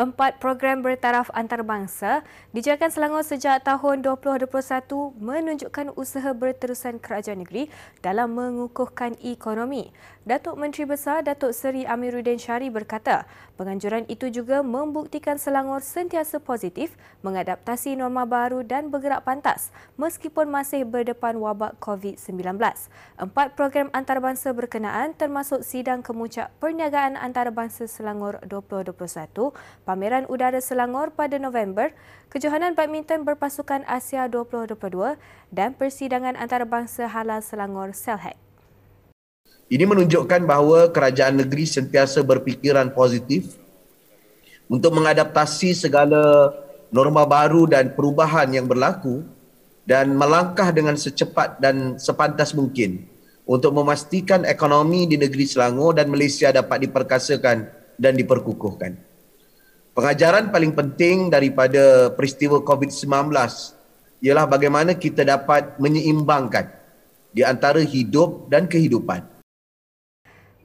Empat program bertaraf antarabangsa dijalankan Selangor sejak tahun 2021 menunjukkan usaha berterusan kerajaan negeri dalam mengukuhkan ekonomi. Datuk Menteri Besar Datuk Seri Amiruddin Syari berkata, penganjuran itu juga membuktikan Selangor sentiasa positif mengadaptasi norma baru dan bergerak pantas meskipun masih berdepan wabak COVID-19. Empat program antarabangsa berkenaan termasuk sidang kemuncak perniagaan antarabangsa Selangor 2021 pameran udara Selangor pada November, kejohanan badminton berpasukan Asia 2022 dan persidangan antarabangsa halal Selangor Selhack. Ini menunjukkan bahawa kerajaan negeri sentiasa berfikiran positif untuk mengadaptasi segala norma baru dan perubahan yang berlaku dan melangkah dengan secepat dan sepantas mungkin untuk memastikan ekonomi di negeri Selangor dan Malaysia dapat diperkasakan dan diperkukuhkan. Pengajaran paling penting daripada peristiwa COVID-19 ialah bagaimana kita dapat menyeimbangkan di antara hidup dan kehidupan.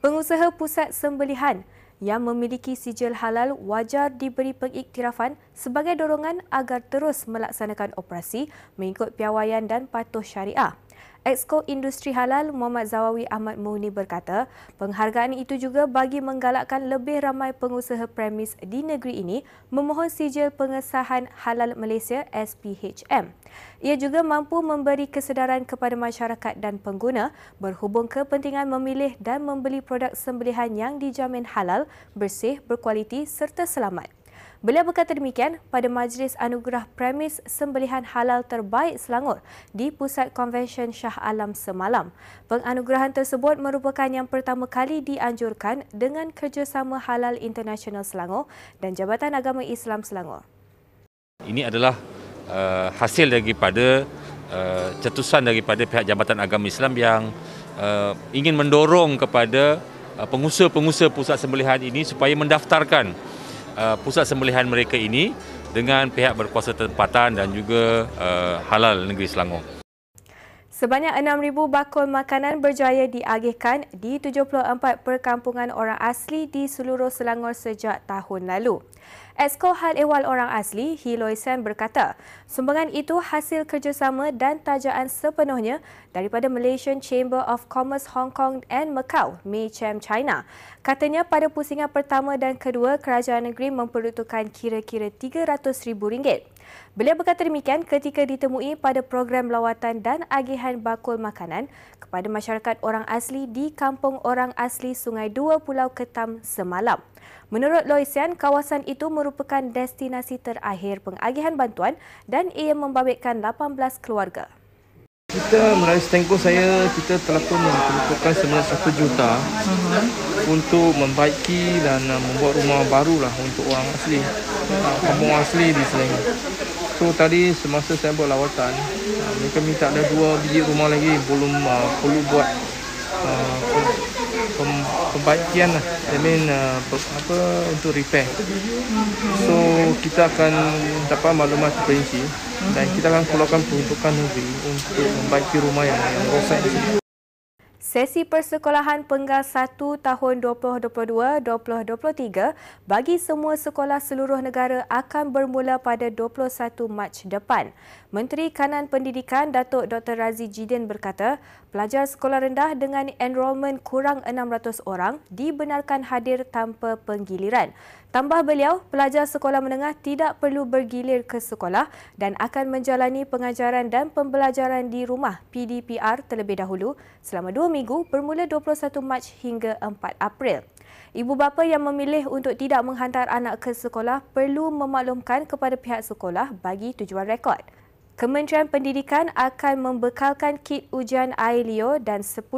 Pengusaha pusat sembelihan yang memiliki sijil halal wajar diberi pengiktirafan sebagai dorongan agar terus melaksanakan operasi mengikut piawaian dan patuh syariah. Exco Industri Halal Muhammad Zawawi Ahmad Muni berkata, penghargaan itu juga bagi menggalakkan lebih ramai pengusaha premis di negeri ini memohon sijil pengesahan halal Malaysia SPHM. Ia juga mampu memberi kesedaran kepada masyarakat dan pengguna berhubung kepentingan memilih dan membeli produk sembelihan yang dijamin halal, bersih, berkualiti serta selamat. Beliau berkata demikian pada Majlis Anugerah Premis Sembelihan Halal Terbaik Selangor di Pusat Konvensyen Shah Alam semalam. Penganugerahan tersebut merupakan yang pertama kali dianjurkan dengan kerjasama Halal International Selangor dan Jabatan Agama Islam Selangor. Ini adalah uh, hasil daripada uh, cetusan daripada pihak Jabatan Agama Islam yang uh, ingin mendorong kepada uh, pengusaha-pengusaha pusat sembelihan ini supaya mendaftarkan Uh, pusat sembelihan mereka ini dengan pihak berkuasa tempatan dan juga uh, halal negeri Selangor. Sebanyak 6,000 bakul makanan berjaya diagihkan di 74 perkampungan orang asli di seluruh Selangor sejak tahun lalu. Esko Hal Ehwal Orang Asli, Hiloi Sen berkata, sumbangan itu hasil kerjasama dan tajaan sepenuhnya daripada Malaysian Chamber of Commerce Hong Kong and Macau, MACHAM China. Katanya pada pusingan pertama dan kedua, kerajaan negeri memperuntukkan kira-kira RM300,000. Beliau berkata demikian ketika ditemui pada program lawatan dan agihan bakul makanan kepada masyarakat orang asli di Kampung Orang Asli Sungai Dua Pulau Ketam semalam. Menurut Loisian, kawasan itu merupakan destinasi terakhir pengagihan bantuan dan ia membabitkan 18 keluarga. Kita melalui stengko saya, kita telah pun memperlukan sebenarnya satu juta uh-huh. Untuk membaiki dan uh, membuat rumah baru lah untuk orang asli. Uh, kampung asli di Selangor. So tadi semasa saya buat lawatan, uh, mereka minta ada dua biji rumah lagi belum uh, perlu buat uh, pembaikian lah. I mean uh, apa untuk repair. So kita akan dapat maklumat terperinci dan kita akan keluarkan peruntukan negeri untuk membaiki rumah yang yang rosak. Sesi persekolahan Penggal 1 tahun 2022-2023 bagi semua sekolah seluruh negara akan bermula pada 21 Mac depan. Menteri Kanan Pendidikan Datuk Dr. Razi Jidin berkata, pelajar sekolah rendah dengan enrolment kurang 600 orang dibenarkan hadir tanpa penggiliran. Tambah beliau, pelajar sekolah menengah tidak perlu bergilir ke sekolah dan akan menjalani pengajaran dan pembelajaran di rumah PDPR terlebih dahulu selama dua minggu bermula 21 Mac hingga 4 April. Ibu bapa yang memilih untuk tidak menghantar anak ke sekolah perlu memaklumkan kepada pihak sekolah bagi tujuan rekod. Kementerian Pendidikan akan membekalkan kit ujian IELTS dan 10%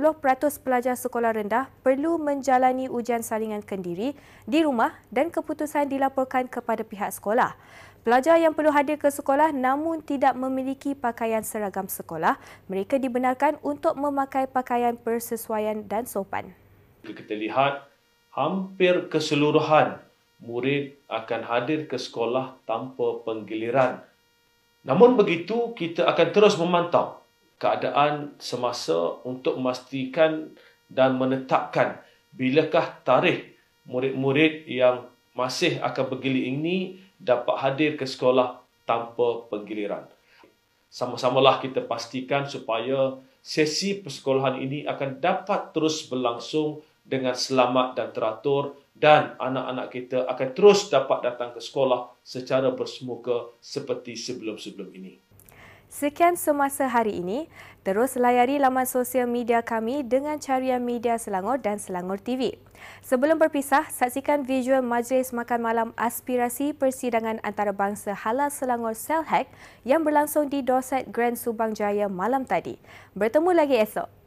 pelajar sekolah rendah perlu menjalani ujian salingan kendiri di rumah dan keputusan dilaporkan kepada pihak sekolah. Pelajar yang perlu hadir ke sekolah namun tidak memiliki pakaian seragam sekolah, mereka dibenarkan untuk memakai pakaian persesuaian dan sopan. Kita lihat hampir keseluruhan murid akan hadir ke sekolah tanpa penggiliran Namun begitu, kita akan terus memantau keadaan semasa untuk memastikan dan menetapkan bilakah tarikh murid-murid yang masih akan bergilir ini dapat hadir ke sekolah tanpa penggiliran. Sama-samalah kita pastikan supaya sesi persekolahan ini akan dapat terus berlangsung dengan selamat dan teratur dan anak-anak kita akan terus dapat datang ke sekolah secara bersemuka seperti sebelum-sebelum ini. Sekian semasa hari ini. Terus layari laman sosial media kami dengan carian media Selangor dan Selangor TV. Sebelum berpisah, saksikan visual Majlis Makan Malam Aspirasi Persidangan Antarabangsa Halal Selangor Selhack yang berlangsung di Dorset Grand Subang Jaya malam tadi. Bertemu lagi esok.